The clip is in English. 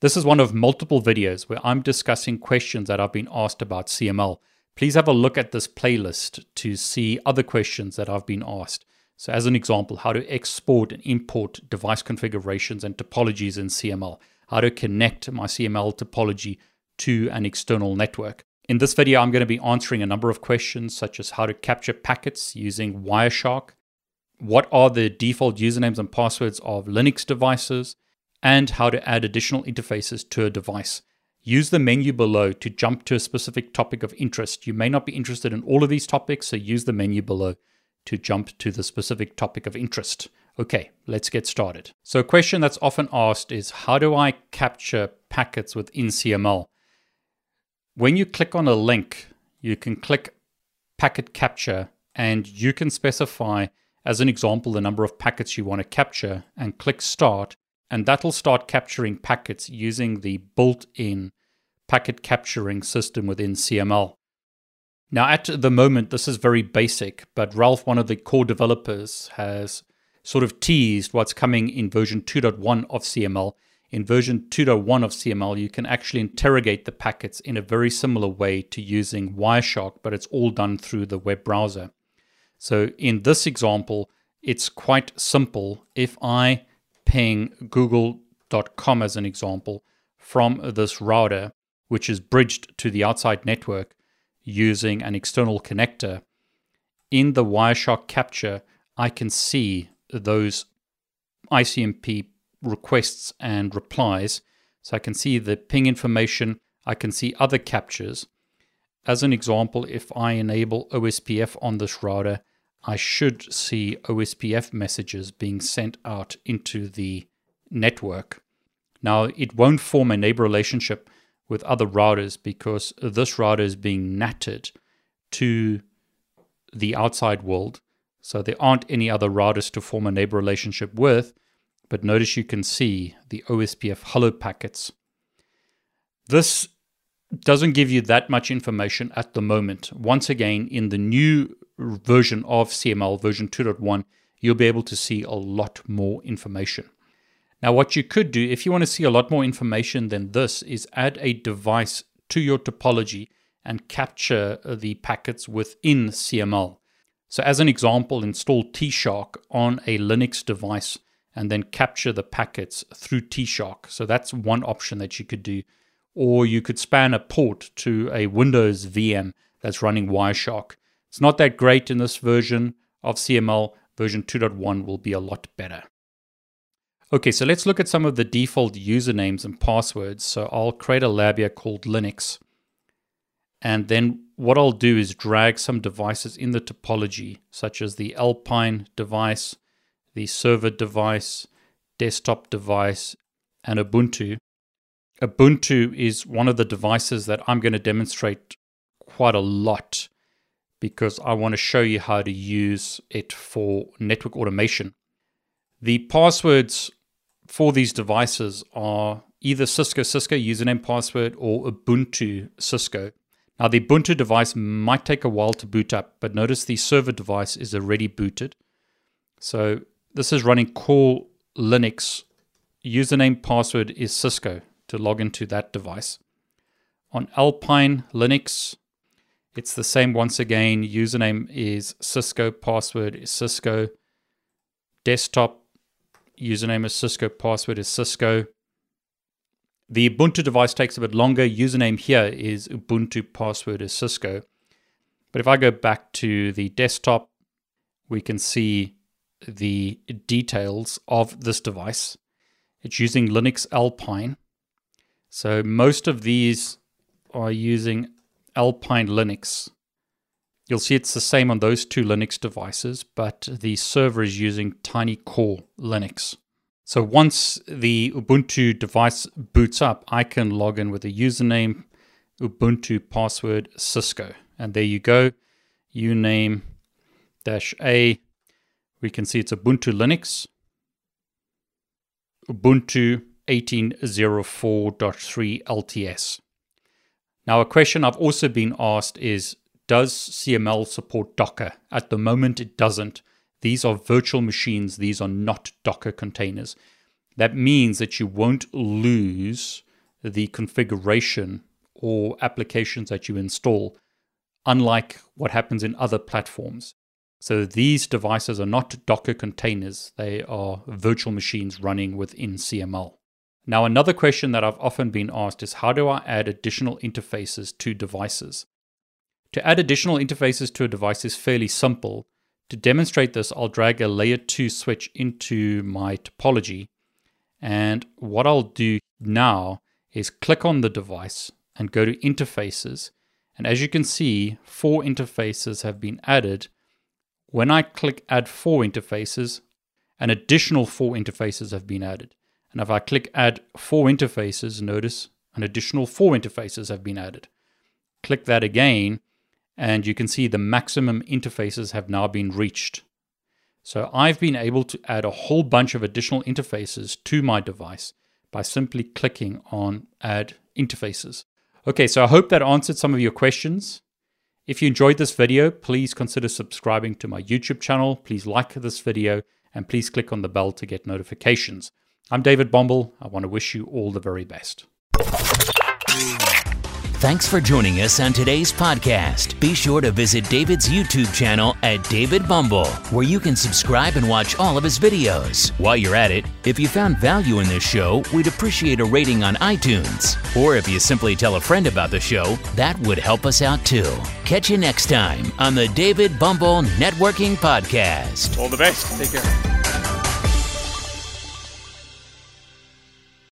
This is one of multiple videos where I'm discussing questions that I've been asked about CML. Please have a look at this playlist to see other questions that I've been asked. So, as an example, how to export and import device configurations and topologies in CML, how to connect my CML topology to an external network. In this video, I'm going to be answering a number of questions such as how to capture packets using Wireshark, what are the default usernames and passwords of Linux devices, and how to add additional interfaces to a device. Use the menu below to jump to a specific topic of interest. You may not be interested in all of these topics, so use the menu below to jump to the specific topic of interest. Okay, let's get started. So, a question that's often asked is how do I capture packets within CML? When you click on a link, you can click packet capture and you can specify, as an example, the number of packets you want to capture and click start and that'll start capturing packets using the built in packet capturing system within CML. Now, at the moment, this is very basic, but Ralph, one of the core developers, has sort of teased what's coming in version 2.1 of CML. In version 2.1 of CML, you can actually interrogate the packets in a very similar way to using Wireshark, but it's all done through the web browser. So, in this example, it's quite simple. If I ping google.com as an example from this router, which is bridged to the outside network using an external connector, in the Wireshark capture, I can see those ICMP requests and replies. So I can see the ping information, I can see other captures. As an example, if I enable OSPF on this router, I should see OSPF messages being sent out into the network. Now, it won't form a neighbor relationship with other routers because this router is being natted to the outside world. So there aren't any other routers to form a neighbor relationship with. But notice you can see the OSPF hello packets. This doesn't give you that much information at the moment. Once again, in the new version of CML, version 2.1, you'll be able to see a lot more information. Now, what you could do, if you want to see a lot more information than this, is add a device to your topology and capture uh, the packets within CML. So, as an example, install Tshark on a Linux device and then capture the packets through Tshark. So, that's one option that you could do. Or you could span a port to a Windows VM that's running Wireshark it's not that great in this version of CML. Version 2.1 will be a lot better. Okay, so let's look at some of the default usernames and passwords. So I'll create a lab here called Linux. And then what I'll do is drag some devices in the topology, such as the Alpine device, the server device, desktop device, and Ubuntu. Ubuntu is one of the devices that I'm going to demonstrate quite a lot because I want to show you how to use it for network automation. The passwords for these devices are either Cisco Cisco username password or Ubuntu Cisco. Now, the Ubuntu device might take a while to boot up, but notice the server device is already booted. So, this is running core Linux. Username password is Cisco to log into that device. On Alpine Linux, it's the same once again. Username is Cisco, password is Cisco. Desktop username is Cisco, password is Cisco. The Ubuntu device takes a bit longer. Username here is Ubuntu, password is Cisco. But if I go back to the desktop, we can see the details of this device. It's using Linux Alpine. So most of these are using Alpine Linux. You'll see it's the same on those two Linux devices, but the server is using Tiny Core Linux. So once the Ubuntu device boots up, I can log in with a username, Ubuntu password Cisco. And there you go, uname dash A. We can see it's Ubuntu Linux, Ubuntu 18.04.3 LTS. Now, a question I've also been asked is does CML support Docker? At the moment, it doesn't. These are virtual machines, these are not Docker containers. That means that you won't lose the configuration or applications that you install, unlike what happens in other platforms. So these devices are not Docker containers, they are virtual machines running within CML. Now, another question that I've often been asked is how do I add additional interfaces to devices? To add additional interfaces to a device is fairly simple. To demonstrate this, I'll drag a layer 2 switch into my topology. And what I'll do now is click on the device and go to interfaces. And as you can see, four interfaces have been added. When I click add four interfaces, an additional four interfaces have been added. And if I click add four interfaces, notice an additional four interfaces have been added. Click that again, and you can see the maximum interfaces have now been reached. So I've been able to add a whole bunch of additional interfaces to my device by simply clicking on add interfaces. Okay, so I hope that answered some of your questions. If you enjoyed this video, please consider subscribing to my YouTube channel. Please like this video and please click on the bell to get notifications. I'm David Bombal. I want to wish you all the very best. Thanks for joining us on today's podcast. Be sure to visit David's YouTube channel at David Bombal, where you can subscribe and watch all of his videos. While you're at it, if you found value in this show, we'd appreciate a rating on iTunes. Or if you simply tell a friend about the show, that would help us out too. Catch you next time on the David Bombal Networking Podcast. All the best. Take care.